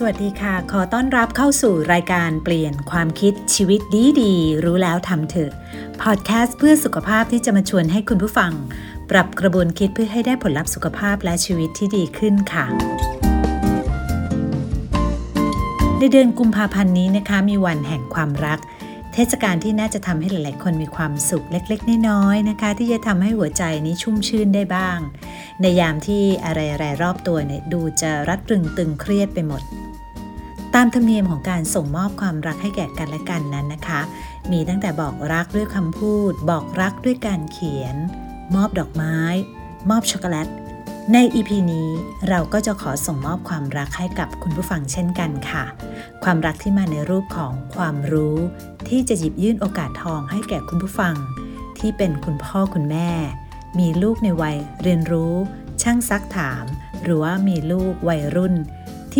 สวัสดีค่ะ ขอต้อนรับเข้าสู่รายการเปลี่ยนความคิดชีวิตดีดีรู้แล้วทำเถอะ พอดแคสต์เพื่อสุขภาพที่จะมาชวนให้คุณผู้ฟัง ปรับกระบวนคิดเพื่อให้ได้ผลลัพธ์สุขภาพและชีวิตที่ดีขึ้นค่ะ ในเดือนกุมภาพันธ์นี้นะคะ มีวันแห่งความรัก เทศกาลที่น่าจะทำให้หลาย ๆ คนมีความสุขเล็ก ๆ น้อย ๆ นะคะ ที่จะทำให้หัวใจนี้ชุ่มชื่นได้บ้างในยามที่อะไรๆรอบตัวเนี่ยดูจะรัดรึงตึงเครียดไปหมด ตามธรรมเนียมของการส่งมอบความรักให้แก่กันและกันนั้นนะคะ มีตั้งแต่บอกรักด้วยคำพูด บอกรักด้วยการเขียน มอบดอกไม้ มอบช็อกโกแลตใน EP นี้เราก็จะขอส่งมอบความรักให้กับคุณผู้ฟังเช่นกันค่ะ ความรักที่มาในรูปของความรู้ ที่จะหยิบยื่นโอกาสทองให้แก่คุณผู้ฟัง ที่เป็นคุณพ่อคุณแม่ มีลูกในวัยเรียนรู้ ช่างซักถาม หรือว่ามีลูกวัยรุ่น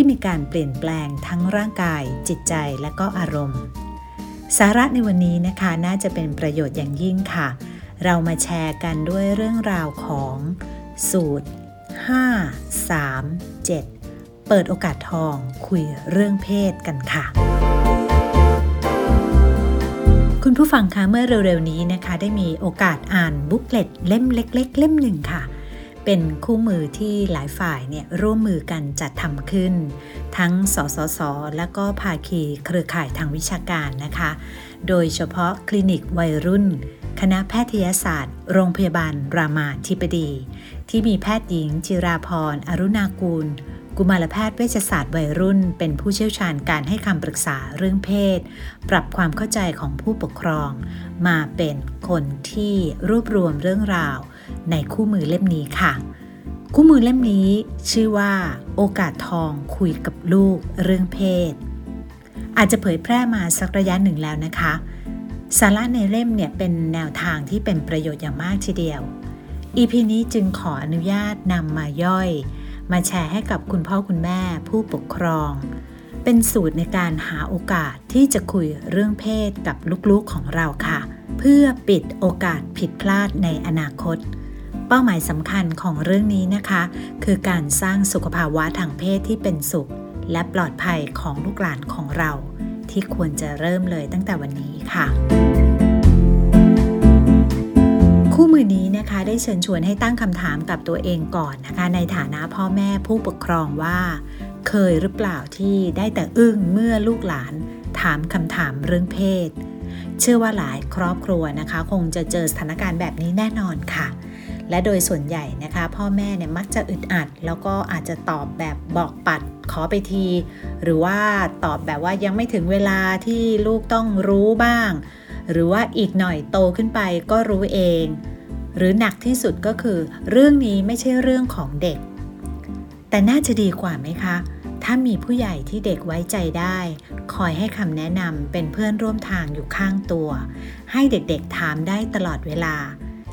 ที่มีการเปลี่ยนแปลงทั้งร่างกาย จิตใจและก็อารมณ์ สาระในวันนี้นะคะน่าจะเป็นประโยชน์อย่างยิ่งค่ะ เรามาแชร์กันด้วยเรื่องราวของสูตร 5 3 7 เปิดโอกาสทองคุยเรื่องเพศกันค่ะ คุณผู้ฟังคะเมื่อเร็วๆนี้นะคะ ได้มีโอกาสอ่าน booklet เล่มเล็ก ๆ เล่มหนึ่งค่ะ เป็นคู่มือที่หลายฝ่ายเนี่ยร่วมมือกันจัดทำขึ้น ทั้งสสส และก็ภาคีเครือข่ายทางวิชาการนะคะ โดยเฉพาะคลินิกวัยรุ่น คณะแพทยศาสตร์ โรงพยาบาลรามาธิบดี ที่มีแพทย์หญิง จิราพรอรุณากูล กุมารแพทย์เวชศาสตร์วัยรุ่น เป็นผู้เชี่ยวชาญการให้คำปรึกษาเรื่องเพศ ปรับความเข้าใจของผู้ปกครอง มาเป็นคนที่รวบรวมเรื่องราว ในคู่มือเล่มนี้ค่ะ คู่มือเล่มนี้ ชื่อว่า โอกาสทองคุยกับลูกเรื่องเพศ อาจจะเผยแพร่มาสักระยะหนึ่งแล้วนะคะ สาระในเล่มเนี่ยเป็นแนวทางที่เป็นประโยชน์อย่างมากทีเดียว EP นี้จึงขออนุญาตนำมาย่อย มาแชร์ให้กับคุณพ่อคุณแม่ผู้ปกครอง เป็นสูตรในการหาโอกาสที่จะคุยเรื่องเพศกับลูกๆของเราค่ะ เพื่อปิดโอกาสผิดพลาดในอนาคต เป้าหมายสำคัญของเรื่องนี้นะคะ คือการสร้างสุขภาวะทางเพศที่เป็นสุข และปลอดภัยของลูกหลานของเรา ที่ควรจะเริ่มเลยตั้งแต่วันนี้ค่ะ คู่มือนี้นะคะได้เชิญชวนให้ตั้งคำถามกับตัวเองก่อนนะคะ ในฐานะพ่อแม่ผู้ปกครองว่า เคยหรือเปล่าที่ได้แต่อึ้งเมื่อลูกหลาน ถามคำถามเรื่องเพศ เชื่อว่าหลายครอบครัวนะคะ คงจะเจอสถานการณ์แบบนี้แน่นอนค่ะ และโดยส่วนใหญ่นะคะ พ่อแม่เนี่ยมักจะอึดอัด แล้วก็อาจจะตอบแบบบอกปัดขอไปที หรือว่าตอบแบบว่ายังไม่ถึงเวลาที่ลูกต้องรู้บ้าง หรือว่าอีกหน่อยโตขึ้นไปก็รู้เอง หรือหนักที่สุดก็คือ เรื่องนี้ไม่ใช่เรื่องของเด็ก แต่น่าจะดีกว่าไหมคะ ถ้ามีผู้ใหญ่ที่เด็กไว้ใจได้ คอยให้คำแนะนำเป็นเพื่อนร่วมทางอยู่ข้างตัว ให้เด็กๆถามได้ตลอดเวลา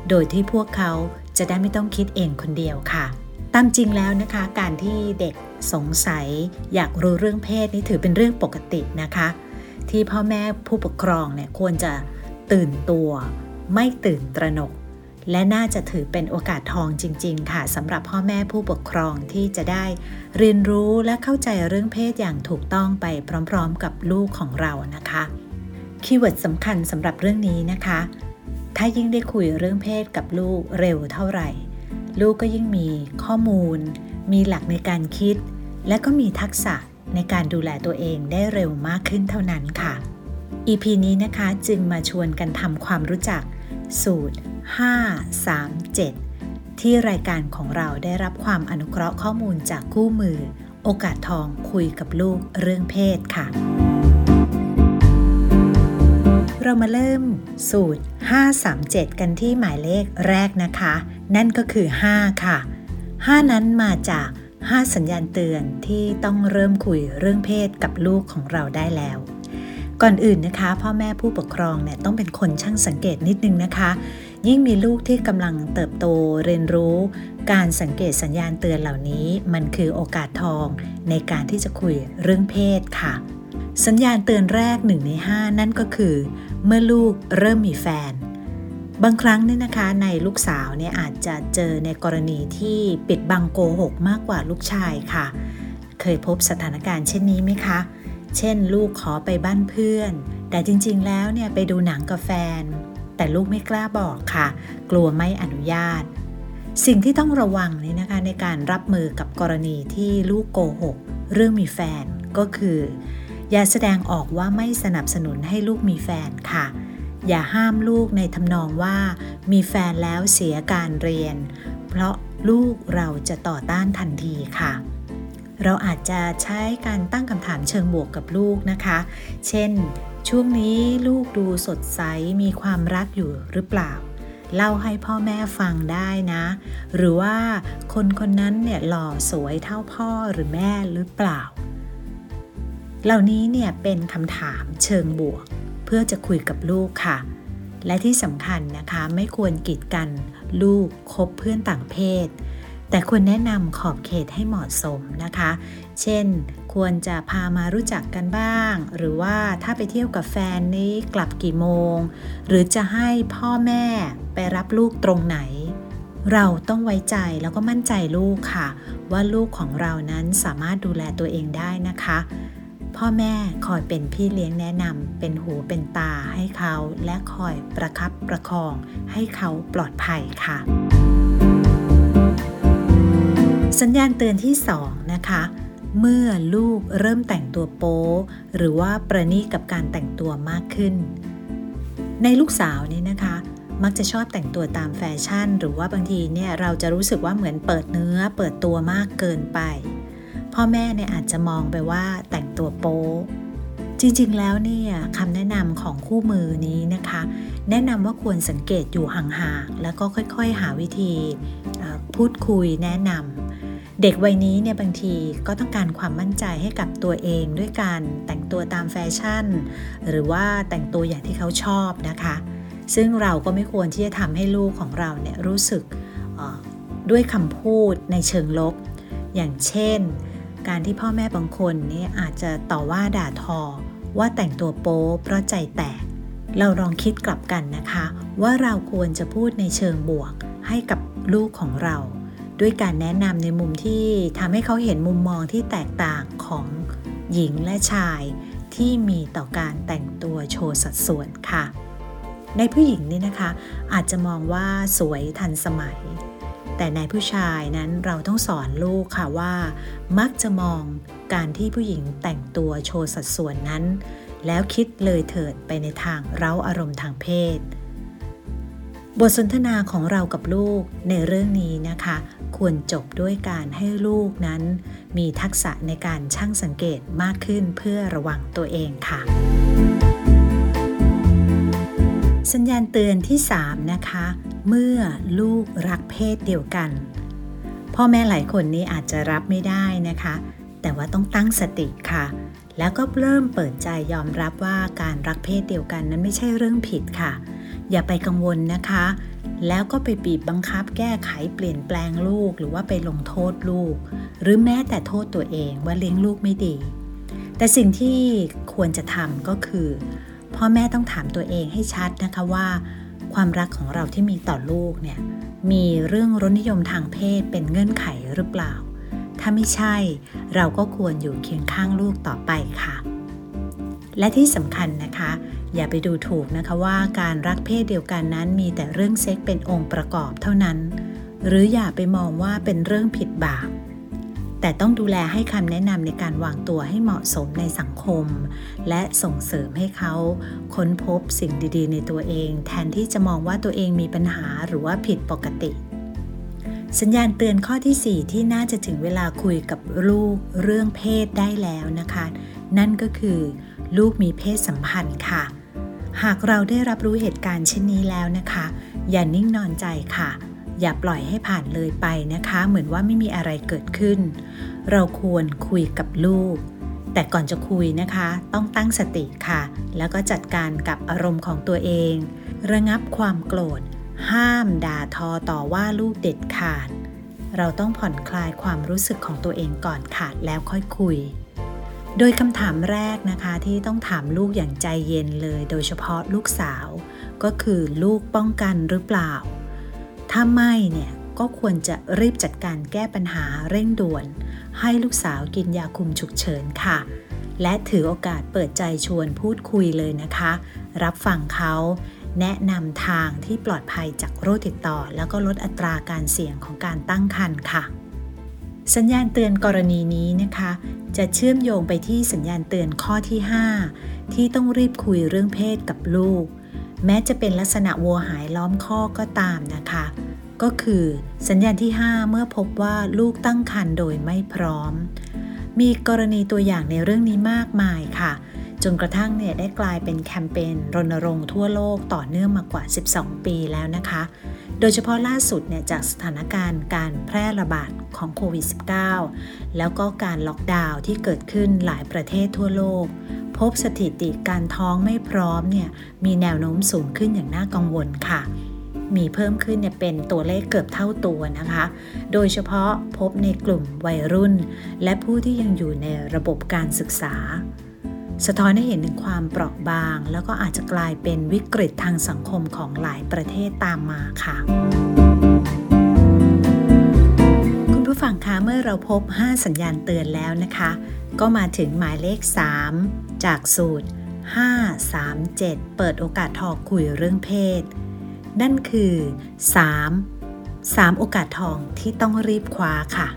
โดยที่พวกเขา จะได้ไม่ต้องคิดเองคนเดียวค่ะ ตามจริงแล้วนะคะ การที่เด็กสงสัย อยากรู้เรื่องเพศนี่ถือเป็นเรื่องปกตินะคะ ที่พ่อแม่ผู้ปกครองเนี่ยควรจะตื่นตัว ไม่ตื่นตระหนก และน่าจะถือเป็นโอกาสทองจริง ๆ ค่ะสำหรับพ่อแม่ผู้ปกครองที่จะได้ เรียนรู้และเข้าใจเรื่องเพศอย่างถูกต้องไปพร้อม ๆ กับลูกของเรานะคะ keyword สำคัญสำหรับเรื่องนี้นะคะ ถ้ายิ่งได้คุยเรื่องเพศกับลูกเร็วเท่าไหร่ ลูกก็ยิ่งมีข้อมูล มีหลักในการคิด และก็มีทักษะในการดูแลตัวเองได้เร็วมากขึ้นเท่านั้นค่ะ EP นี้นะคะจึงมาชวนกันทำความรู้จักสูตร 537 ที่รายการของเราได้รับความอนุเคราะห์ข้อมูลจากคู่มือ โอกาสทองคุยกับลูกเรื่องเพศค่ะ เรามาเริ่มสูตร 537 กันที่หมายเลขแรกนะคะ นั่นก็คือ 5 ค่ะ 5 นั้นมาจาก 5 สัญญาณเตือนที่ต้องเริ่มคุยเรื่องเพศกับลูกของเราได้แล้ว ก่อนอื่นนะคะ พ่อแม่ผู้ปกครองเนี่ยต้องเป็นคนช่างสังเกตนิดนึงนะคะ ยิ่งมีลูกที่กำลังเติบโตเรียนรู้ การสังเกตสัญญาณเตือนเหล่านี้ มันคือโอกาสทองในการที่จะคุยเรื่องเพศค่ะสัญญาณเตือนแรกหนึ่งใน 5 นั่นก็คือ เมื่อลูกเริ่มมีแฟน บางครั้งเนี่ยนะคะในลูกสาวเนี่ยอาจจะเจอในกรณีที่ปิดบังโกหกมากกว่าลูกชายค่ะ เคยพบสถานการณ์เช่นนี้ไหมคะ เช่น ลูกขอไปบ้านเพื่อน แต่จริง ๆ แล้วเนี่ยไปดูหนังกับแฟน แต่ลูกไม่กล้าบอกค่ะ กลัวไม่อนุญาต สิ่งที่ต้องระวังนี่นะคะในการรับมือกับกรณีที่ลูกโกหกเรื่องมีแฟนก็คือ อย่าแสดงออกว่าไม่สนับสนุนให้ลูกมีแฟนค่ะ อย่าห้ามลูกในทำนองว่า มีแฟนแล้วเสียการเรียน เพราะลูกเราจะต่อต้านทันทีค่ะ เราอาจจะใช้การตั้งคำถามเชิงบวกกับลูกนะคะ เช่น ช่วงนี้ลูกดูสดใสมีความรักอยู่หรือเปล่า เล่าให้พ่อแม่ฟังได้นะ หรือว่าคนคนนั้นเนี่ยหล่อสวยเท่าพ่อหรือแม่หรือเปล่า เหล่านี้เนี่ยเป็นคำถามเชิงบวก เพื่อจะคุยกับลูกค่ะ และที่สำคัญนะคะไม่ควรกีดกันลูกคบเพื่อนต่างเพศ แต่ควรแนะนำขอบเขตให้เหมาะสมนะคะ เช่น ควรจะพามารู้จักกันบ้าง หรือว่าถ้าไปเที่ยวกับแฟนนี้กลับกี่โมง หรือจะให้พ่อแม่ไปรับลูกตรงไหนเราต้องไว้ใจแล้วก็มั่นใจลูกค่ะ ว่าลูกของเรานั้นสามารถดูแลตัวเองได้นะคะ พ่อแม่คอยเป็นพี่เลี้ยงแนะนำเป็นหูเป็นตาให้เขาและคอยประคับประคองให้เขาปลอดภัยค่ะ สัญญาณเตือนที่ 2 นะคะเมื่อลูกเริ่มแต่งตัวโป๊หรือว่าประนีกับการแต่งตัวมากขึ้น ในลูกสาวนี่นะคะ มักจะชอบแต่งตัวตามแฟชั่น หรือว่าบางทีเนี่ยเราจะรู้สึกว่าเหมือนเปิดเนื้อเปิดตัวมากเกินไป พ่อแม่เนี่ยอาจจะมองไปว่าแตัวโป๊จริงๆ แล้วเนี่ยคำแนะนำของคู่มือนี้นะคะ แนะนำว่าควรสังเกตอยู่ห่างๆ แล้วก็ค่อยๆ หาวิธีพูดคุยแนะนำเด็กวัยนี้เนี่ยบางทีก็ต้องการความมั่นใจให้กับตัวเองด้วยการแต่งตัวตามแฟชั่น หรือว่าแต่งตัวอย่างที่เขาชอบนะคะ ซึ่งเราก็ไม่ควรที่จะทำให้ลูกของเราเนี่ยรู้สึกด้วยคำพูดในเชิงลบ อย่างเช่น การที่พ่อแม่บางคนนี่อาจจะต่อว่าด่าทอ ว่าแต่งตัวโป๊เพราะใจแตก เราลองคิดกลับกันนะคะ ว่าเราควรจะพูดในเชิงบวกให้กับลูกของเรา ด้วยการแนะนำในมุมที่ทำให้เขาเห็นมุมมองที่แตกต่างของหญิงและชายที่มีต่อการแต่งตัวโชว์สัดส่วนค่ะ ในผู้หญิงนี่นะคะ อาจจะมองว่าสวยทันสมัย แต่ในผู้ชายนั้นเราต้องสอนลูกค่ะว่า มักจะมองการที่ผู้หญิงแต่งตัวโชว์สัดส่วนนั้น แล้วคิดเลยเถิดไปในทางเร้าอารมณ์ทางเพศ บทสนทนาของเรากับลูกในเรื่องนี้นะคะ ควรจบด้วยการให้ลูกนั้น มีทักษะในการช่างสังเกตมากขึ้นเพื่อระวังตัวเองค่ะสัญญาณเตือนที่ 3 นะคะ เมื่อลูกรักเพศเดียวกัน พ่อแม่หลายคนนี้อาจจะรับไม่ได้นะคะ แต่ว่าต้องตั้งสติค่ะ แล้วก็เริ่มเปิดใจยอมรับว่าการรักเพศเดียวกันนั้นไม่ใช่เรื่องผิดค่ะ อย่าไปกังวลนะคะ แล้วก็ไปบีบบังคับแก้ไขเปลี่ยนแปลงลูกหรือว่าไปลงโทษลูก หรือแม้แต่โทษตัวเองว่าเลี้ยงลูกไม่ดี แต่สิ่งที่ควรจะทำก็คือ พ่อแม่ต้องถามตัวเองให้ชัดนะคะว่า ความรักของเราที่มีต่อลูกเนี่ยมีเรื่องรสนิยมทางเพศเป็นเงื่อนไขหรือเปล่า ถ้าไม่ใช่เราก็ควรอยู่เคียงข้างลูกต่อไปค่ะ และที่สำคัญนะคะ อย่าไปดูถูกนะคะว่าการรักเพศเดียวกันนั้นมีแต่เรื่องเซ็กเป็นองค์ประกอบเท่านั้น หรืออย่าไปมองว่าเป็นเรื่องผิดบาป แต่ต้องดูแลให้คำแนะนำในการวางตัวให้เหมาะสมในสังคม และส่งเสริมให้เขาค้นพบสิ่งดีๆ ในตัวเอง แทนที่จะมองว่าตัวเองมีปัญหาหรือว่าผิดปกติ สัญญาณเตือนข้อที่ 4 ที่น่าจะถึงเวลาคุยกับลูกเรื่องเพศได้แล้วนะคะ นั่นก็คือ ลูกมีเพศสัมพันธ์ค่ะ หากเราได้รับรู้เหตุการณ์เช่นนี้แล้วนะคะ อย่านิ่งนอนใจค่ะ อย่าปล่อยให้ผ่านเลยไปนะคะ เหมือนว่าไม่มีอะไรเกิดขึ้น เราควรคุยกับลูก แต่ก่อนจะคุยนะคะ ต้องตั้งสติค่ะ แล้วก็จัดการกับอารมณ์ของตัวเอง ระงับความโกรธ ห้ามด่าทอต่อว่าลูกเด็ดขาด เราต้องผ่อนคลายความรู้สึกของตัวเองก่อนค่ะแล้วค่อยคุย โดยคำถามแรกนะคะที่ต้องถามลูกอย่างใจเย็นเลย โดยเฉพาะลูกสาว ก็คือลูกป้องกันหรือเปล่า ถ้าไม่เนี่ยก็ควรจะรีบจัดการแก้ปัญหาเร่งด่วน ให้ลูกสาวกินยาคุมฉุกเฉินค่ะ และถือโอกาสเปิดใจชวนพูดคุยเลยนะคะ รับฟังเขาแนะนำทางที่ปลอดภัยจากโรคติดต่อ แล้วก็ลดอัตราการเสี่ยงของการตั้งครรภ์ค่ะ สัญญาณเตือนกรณีนี้นะคะ จะเชื่อมโยงไปที่สัญญาณเตือนข้อที่ 5 ที่ต้องรีบคุยเรื่องเพศกับลูก แม้จะเป็นลักษณะวัวหายล้อมข้อก็ตามนะคะ ก็คือสัญญาณที่ 5 เมื่อพบว่าลูกตั้งครรภ์โดยไม่พร้อม มีกรณีตัวอย่างในเรื่องนี้มากมายค่ะ จนกระทั่งเนี่ยได้กลายเป็นแคมเปญรณรงค์ทั่วโลกต่อเนื่องมากว่า 12 ปีแล้วนะคะ โดยเฉพาะล่าสุดเนี่ยจากสถานการณ์การแพร่ระบาดของโควิด -19 แล้วก็การล็อกดาวน์ที่เกิดขึ้นหลายประเทศทั่วโลก พบสถิติการท้องไม่พร้อมเนี่ยมีแนวโน้มสูงขึ้นอย่างน่ากังวลค่ะ มีเพิ่มขึ้นเนี่ยเป็นตัวเลขเกือบเท่าตัวนะคะ โดยเฉพาะพบในกลุ่มวัยรุ่น และผู้ที่ยังอยู่ในระบบการศึกษา สะท้อนให้เห็นถึงความเปราะบาง แล้วก็อาจจะกลายเป็นวิกฤตทางสังคมของหลายประเทศตามมาค่ะคุณผู้ฟังคะเมื่อเราพบ 5 สัญญาณเตือนแล้วนะคะ ก็มาถึงหมายเลข 3 จากสูตร 5 3 7 เปิดโอกาสทองคุยเรื่องเพศ นั่นคือ 3 3 โอกาสทองที่ต้องรีบคว้าค่ะ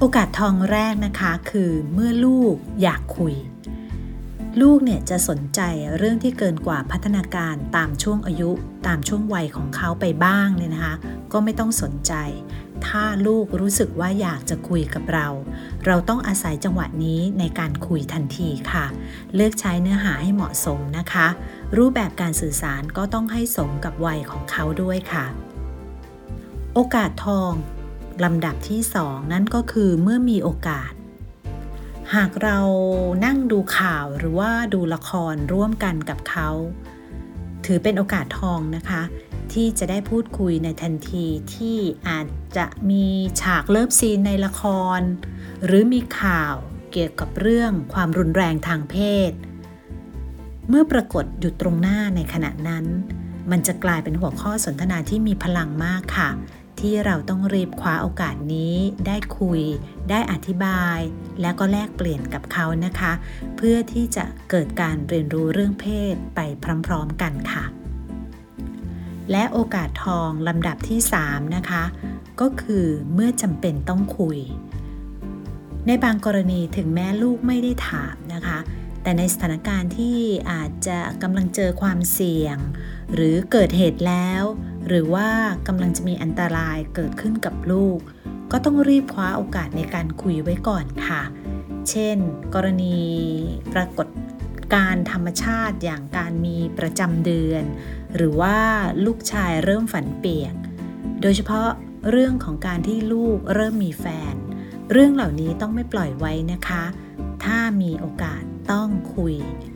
โอกาสทองแรกนะคะคือเมื่อลูกอยากคุย ลูกเนี่ยจะสนใจเรื่องที่เกินกว่าพัฒนาการตามช่วงอายุตามช่วงวัยของเขาไปบ้างเนี่ยนะคะ ก็ไม่ต้องสนใจ ถ้าลูกรู้สึกว่าอยากจะคุยกับเรา เราต้องอาศัยจังหวะนี้ในการคุยทันทีค่ะ เลือกใช้เนื้อหาให้เหมาะสมนะคะ รูปแบบการสื่อสารก็ต้องให้สมกับวัยของเขาด้วยค่ะ โอกาสทองลำดับที่สองนั่นก็คือเมื่อมีโอกาส หากเรานั่งดูข่าวหรือว่าดูละครร่วมกันกับเขา ถือเป็นโอกาสทองนะคะ ที่จะได้พูดคุยในทันทีที่อาจจะมีฉากเลิฟซีนในละคร หรือมีข่าวเกี่ยวกับเรื่องความรุนแรงทางเพศ เมื่อปรากฏอยู่ตรงหน้าในขณะนั้น มันจะกลายเป็นหัวข้อสนทนาที่มีพลังมากค่ะ ที่เราต้องรีบคว้าโอกาสนี้ ได้คุย ได้อธิบาย แล้วก็แลกเปลี่ยนกับเขานะคะ เพื่อที่จะเกิดการเรียนรู้เรื่องเพศไปพร้อมๆกันค่ะ และโอกาสทองลำดับที่ 3 นะคะ ก็คือเมื่อจำเป็นต้องคุย ในบางกรณีถึงแม้ลูกไม่ได้ถามนะคะ แต่ในสถานการณ์ที่อาจจะกำลังเจอความเสี่ยง หรือเกิดเหตุแล้ว หรือว่ากำลังจะมีอันตรายเกิดขึ้นกับลูก ก็ต้องรีบคว้าโอกาสในการคุยไว้ก่อนค่ะ เช่น กรณีปรากฏการธรรมชาติอย่างการมีประจำเดือน หรือว่าลูกชายเริ่มฝันเปียก โดยเฉพาะเรื่องของการที่ลูกเริ่มมีแฟน เรื่องเหล่านี้ต้องไม่ปล่อยไว้นะคะ ถ้ามีโอกาสต้องคุย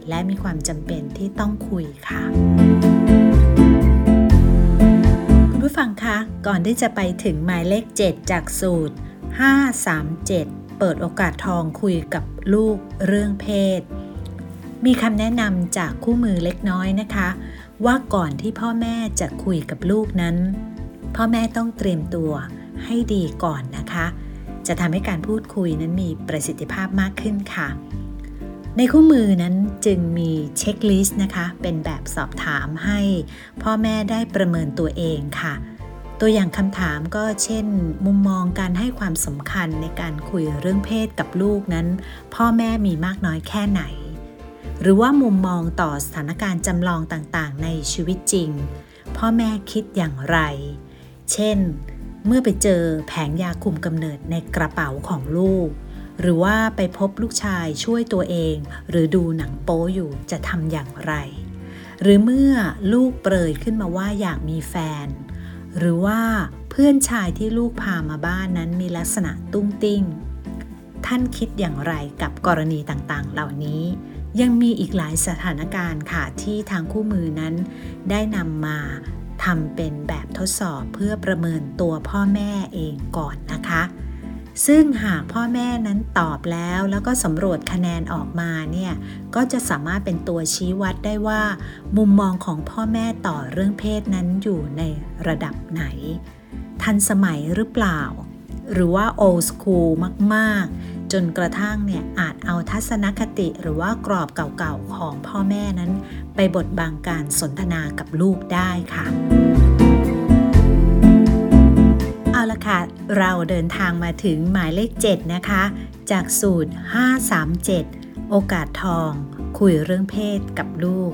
และมีความจำเป็นที่ต้องคุยค่ะ ผู้ฟังคะ ก่อนที่จะไปถึงหมายเลข 7 จากสูตร 537 เปิดโอกาสทองคุยกับลูกเรื่องเพศ มีคำแนะนำจากคู่มือเล็กน้อยนะคะ ว่าก่อนที่พ่อแม่จะคุยกับลูกนั้น พ่อแม่ต้องเตรียมตัวให้ดีก่อนนะคะ จะทำให้การพูดคุยนั้นมีประสิทธิภาพมากขึ้นค่ะ ในคู่มือนั้นจึงมีเช็คลิสต์นะคะ เป็นแบบสอบถามให้พ่อแม่ได้ประเมินตัวเองค่ะ ตัวอย่างคำถามก็เช่น มุมมองการให้ความสำคัญในการคุยเรื่องเพศกับลูกนั้น พ่อแม่มีมากน้อยแค่ไหน หรือว่ามุมมองต่อสถานการณ์จำลองต่างๆ ในชีวิตจริง พ่อแม่คิดอย่างไร เช่น เมื่อไปเจอแผงยาคุมกำเนิดในกระเป๋าของลูก หรือว่าไปพบลูกชายช่วยตัวเอง หรือดูหนังโป๊อยู่จะทำอย่างไร หรือเมื่อลูกเปรยขึ้นมาว่าอยากมีแฟน หรือว่าเพื่อนชายที่ลูกพามาบ้านนั้นมีลักษณะตุ้งติ้ง ท่านคิดอย่างไรกับกรณีต่างๆ เหล่านี้ ยังมีอีกหลายสถานการณ์ค่ะที่ทางคู่มือนั้น ได้นำมาทำเป็นแบบทดสอบเพื่อประเมินตัวพ่อแม่เองก่อนนะคะ ซึ่งหากพ่อแม่นั้นตอบแล้วแล้วก็สำรวจคะแนนออกมาเนี่ยก็จะสามารถเป็นตัวชี้วัดได้ว่า มุมมองของพ่อแม่ต่อเรื่องเพศนั้นอยู่ในระดับไหน ทันสมัยหรือเปล่า หรือว่า old school มาก ๆ จนกระทั่งเนี่ยอาจเอาทัศนคติหรือว่ากรอบเก่าๆของพ่อแม่นั้น ไปบดบังการสนทนากับลูกได้ค่ะ ค่ะ เราเดินทางมาถึงหมายเลข 7 นะคะ จากสูตร 537 โอกาสทอง คุยเรื่องเพศกับลูก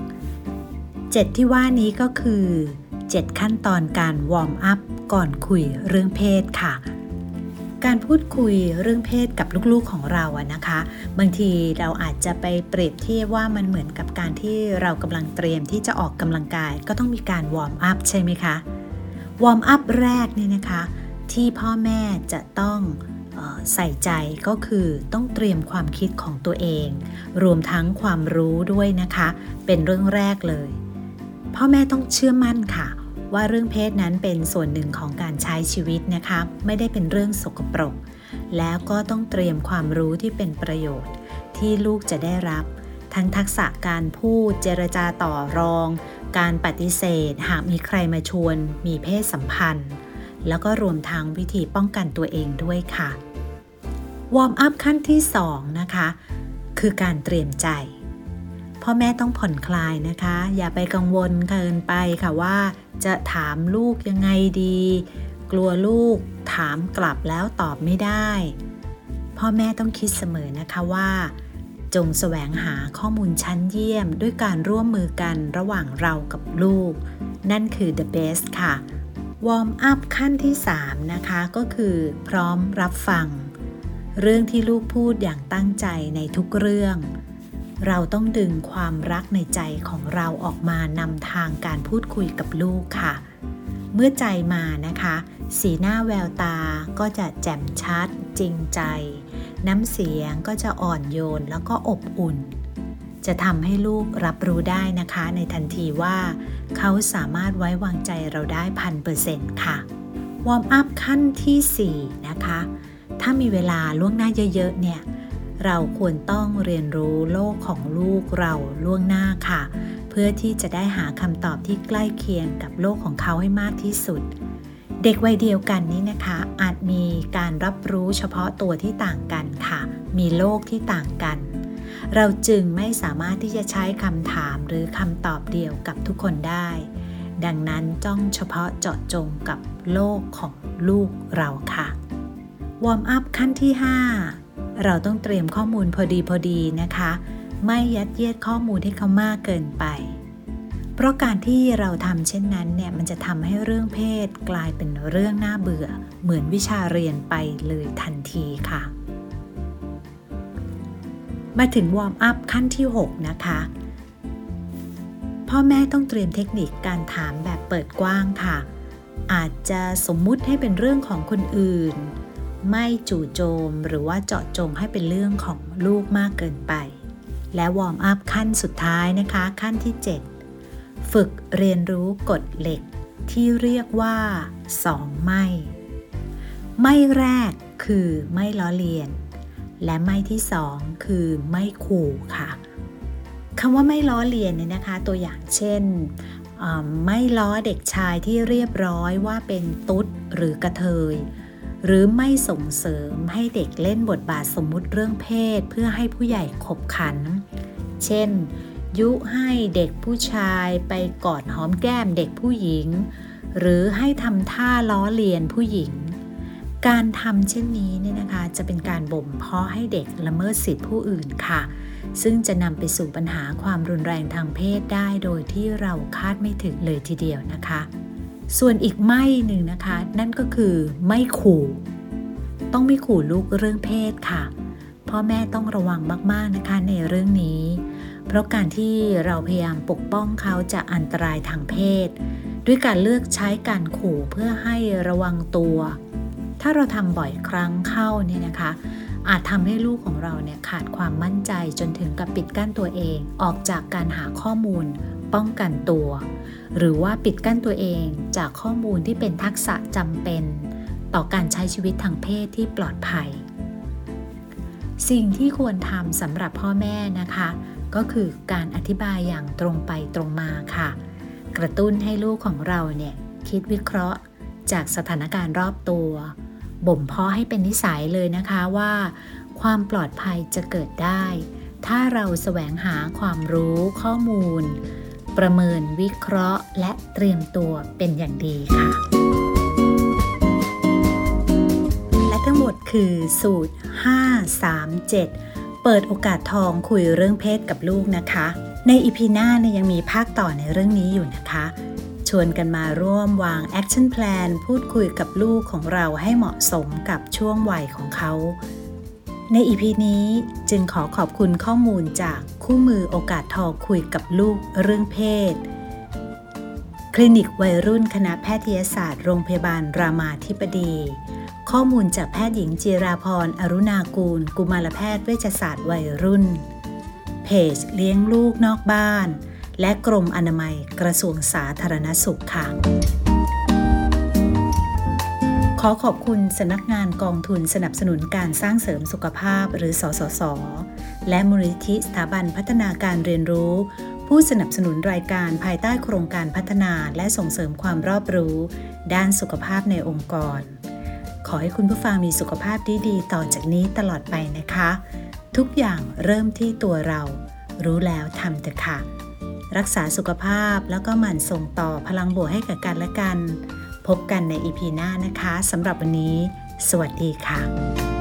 7 ที่ว่านี้ก็คือ 7 ขั้นตอนการ warm up ก่อนคุยเรื่องเพศค่ะการพูดคุยเรื่องเพศกับลูกๆของเราอะนะคะ บางทีเราอาจจะไปเปรียบเทียบว่ามันเหมือนกับการที่เรากำลังเตรียมที่จะออกกำลังกาย ก็ต้องมีการ warm up ใช่ไหมคะ warm up แรกนี่นะคะ ที่พ่อแม่จะต้องออใส่ใจก็คือต้องเตรียมความคิดของตัวเอง รวมทั้งความรู้ด้วยนะคะ เป็นเรื่องแรกเลย พ่อแม่ต้องเชื่อมั่นค่ะ ว่าเรื่องเพศนั้นเป็นส่วนหนึ่งของการใช้ชีวิตนะคะ ไม่ได้เป็นเรื่องสกปรก แล้วก็ต้องเตรียมความรู้ที่เป็นประโยชน์ ที่ลูกจะได้รับ ทั้งทักษะการพูดเจรจาต่อรอง การปฏิเสธ หากมีใครมาชวน มีเพศสัมพันธ์ แล้วก็รวมทั้งวิธีป้องกันตัวเองด้วยค่ะ วอร์มอัพขั้นที่2นะคะ คือการเตรียมใจ พ่อแม่ต้องผ่อนคลายนะคะ อย่าไปกังวลเกินไปค่ะว่า จะถามลูกยังไงดี กลัวลูกถามกลับแล้วตอบไม่ได้ พ่อแม่ต้องคิดเสมอนะคะว่าจงแสวงหาข้อมูลชั้นเยี่ยมด้วยการร่วมมือกันระหว่างเรากับลูก นั่นคือ the best ค่ะ วอร์มอัพขั้นที่ 3 นะคะ ก็คือพร้อมรับฟัง เรื่องที่ลูกพูดอย่างตั้งใจในทุกเรื่อง เราต้องดึงความรักในใจของเราออกมานำทางการพูดคุยกับลูกค่ะ เมื่อใจมานะคะ สีหน้าแววตาก็จะแจ่มชัด จริงใจ น้ำเสียงก็จะอ่อนโยนแล้วก็อบอุ่น จะทำให้ลูกรับรู้ได้นะคะในทันทีว่า เขาสามารถไว้วางใจเราได้พันเปอร์เซ็นต์ค่ะ warm up ขั้นที่ 4 นะคะ ถ้ามีเวลาล่วงหน้าเยอะๆเนี่ย เราควรต้องเรียนรู้โลกของลูกเราล่วงหน้าค่ะ เพื่อที่จะได้หาคำตอบที่ใกล้เคียงกับโลกของเขาให้มากที่สุด เด็กวัยเดียวกันนี้นะคะ อาจมีการรับรู้เฉพาะตัวที่ต่างกันค่ะ มีโลกที่ต่างกัน เราจึงไม่สามารถที่จะใช้คำถามหรือคำตอบเดียวกับทุกคนได้ ดังนั้นจ้องเฉพาะเจาะจงกับโลกของลูกเราค่ะ วอร์มอัพขั้นที่ 5 เราต้องเตรียมข้อมูลพอดีพอดีนะคะ ไม่ยัดเยียดข้อมูลให้เขามากเกินไป เพราะการที่เราทำเช่นนั้นเนี่ยมันจะทำให้เรื่องเพศกลายเป็นเรื่องน่าเบื่อ เหมือนวิชาเรียนไปเลยทันทีค่ะ มาถึงวอร์มอัพขั้นที่ 6 นะคะ พ่อแม่ต้องเตรียมเทคนิคการถามแบบเปิดกว้างค่ะ อาจจะสมมุติให้เป็นเรื่องของคนอื่น ไม่จู่โจมหรือว่าเจาะจงให้เป็นเรื่องของลูกมากเกินไป และวอร์มอัพขั้นสุดท้ายนะคะ ขั้นที่ 7 ฝึกเรียนรู้กฎเหล็กที่เรียกว่า 2 ไม่ ไม่แรกคือไม่ล้อเลียน และไม่ที่สองคือไม่ขู่ค่ะคำว่าไม่ล้อเลียนเนี่ยนะคะ ตัวอย่างเช่นไม่ล้อเด็กชายที่เรียบร้อยว่าเป็นตุ๊ดหรือกระเทย หรือไม่ส่งเสริมให้เด็กเล่นบทบาทสมมุติเรื่องเพศเพื่อให้ผู้ใหญ่ขบขัน เช่น ยุให้เด็กผู้ชายไปกอดหอมแก้มเด็กผู้หญิง หรือให้ทำท่าล้อเลียนผู้หญิง การทำเช่นนี้เนี่ยนะคะจะเป็นการบ่มเพาะให้เด็กละเมิดสิทธิผู้อื่นค่ะ ซึ่งจะนำไปสู่ปัญหาความรุนแรงทางเพศได้โดยที่เราคาดไม่ถึงเลยทีเดียวนะคะ ส่วนอีกไม่หนึ่งนะคะ นั่นก็คือไม่ขู่ ต้องไม่ขู่ลูกเรื่องเพศค่ะพ่อแม่ต้องระวังมาก ๆ นะคะในเรื่องนี้ เพราะการที่เราพยายามปกป้องเขาจากอันตรายทางเพศ ด้วยการเลือกใช้การขู่เพื่อให้ระวังตัว ถ้าเราทำบ่อยครั้งเข้าเนี่ยนะคะ อาจทำให้ลูกของเราเนี่ยขาดความมั่นใจจนถึงกับปิดกั้นตัวเอง ออกจากการหาข้อมูล ป้องกันตัว หรือว่าปิดกั้นตัวเองจากข้อมูลที่เป็นทักษะจำเป็น ต่อการใช้ชีวิตทางเพศที่ปลอดภัย สิ่งที่ควรทำสำหรับพ่อแม่นะคะ ก็คือการอธิบายอย่างตรงไปตรงมาค่ะ กระตุ้นให้ลูกของเราเนี่ยคิดวิเคราะห์จากสถานการณ์รอบตัว บ่มเพาะให้เป็นนิสัยเลยนะคะว่า ความปลอดภัยจะเกิดได้ ถ้าเราแสวงหาความรู้ข้อมูล ประเมินวิเคราะห์ และเตรียมตัวเป็นอย่างดีค่ะ และทั้งหมดคือสูตร 537 เปิดโอกาสทองคุยเรื่องเพศกับลูกนะคะ ใน EP หน้าเนี่ยยังมีภาคต่อในเรื่องนี้อยู่นะคะ ชวนกันมาร่วมวาง action plan พูดคุยกับลูกของเราให้เหมาะสมกับช่วงวัยของเขา ในอีพีนี้จึงขอขอบคุณข้อมูลจากคู่มือโอกาสทองคุยกับลูกเรื่องเพศ คลินิกวัยรุ่นคณะแพทยศาสตร์โรงพยาบาลรามาธิบดี ข้อมูลจากแพทย์หญิงจิราพรอรุณากูล กุมารแพทย์เวชศาสตร์วัยรุ่น เพจเลี้ยงลูกนอกบ้าน และกรมอนามัยกระทรวงสาธารณสุขค่ะ ขอขอบคุณสำนักงานกองทุนสนับสนุนการสร้างเสริมสุขภาพหรือสสส และมูลนิธิสถาบันพัฒนาการเรียนรู้ ผู้สนับสนุนรายการภายใต้โครงการพัฒนาและส่งเสริมความรอบรู้ ด้านสุขภาพในองค์กร ขอให้คุณผู้ฟังมีสุขภาพดีๆต่อจากนี้ตลอดไปนะคะ ทุกอย่างเริ่มที่ตัวเรา รู้แล้วทำเถอะค่ะ รักษาสุขภาพแล้วก็หมั่นส่งต่อพลังบวกให้กับกันและกัน พบกันในอีพีหน้านะคะสำหรับวันนี้ สวัสดีค่ะ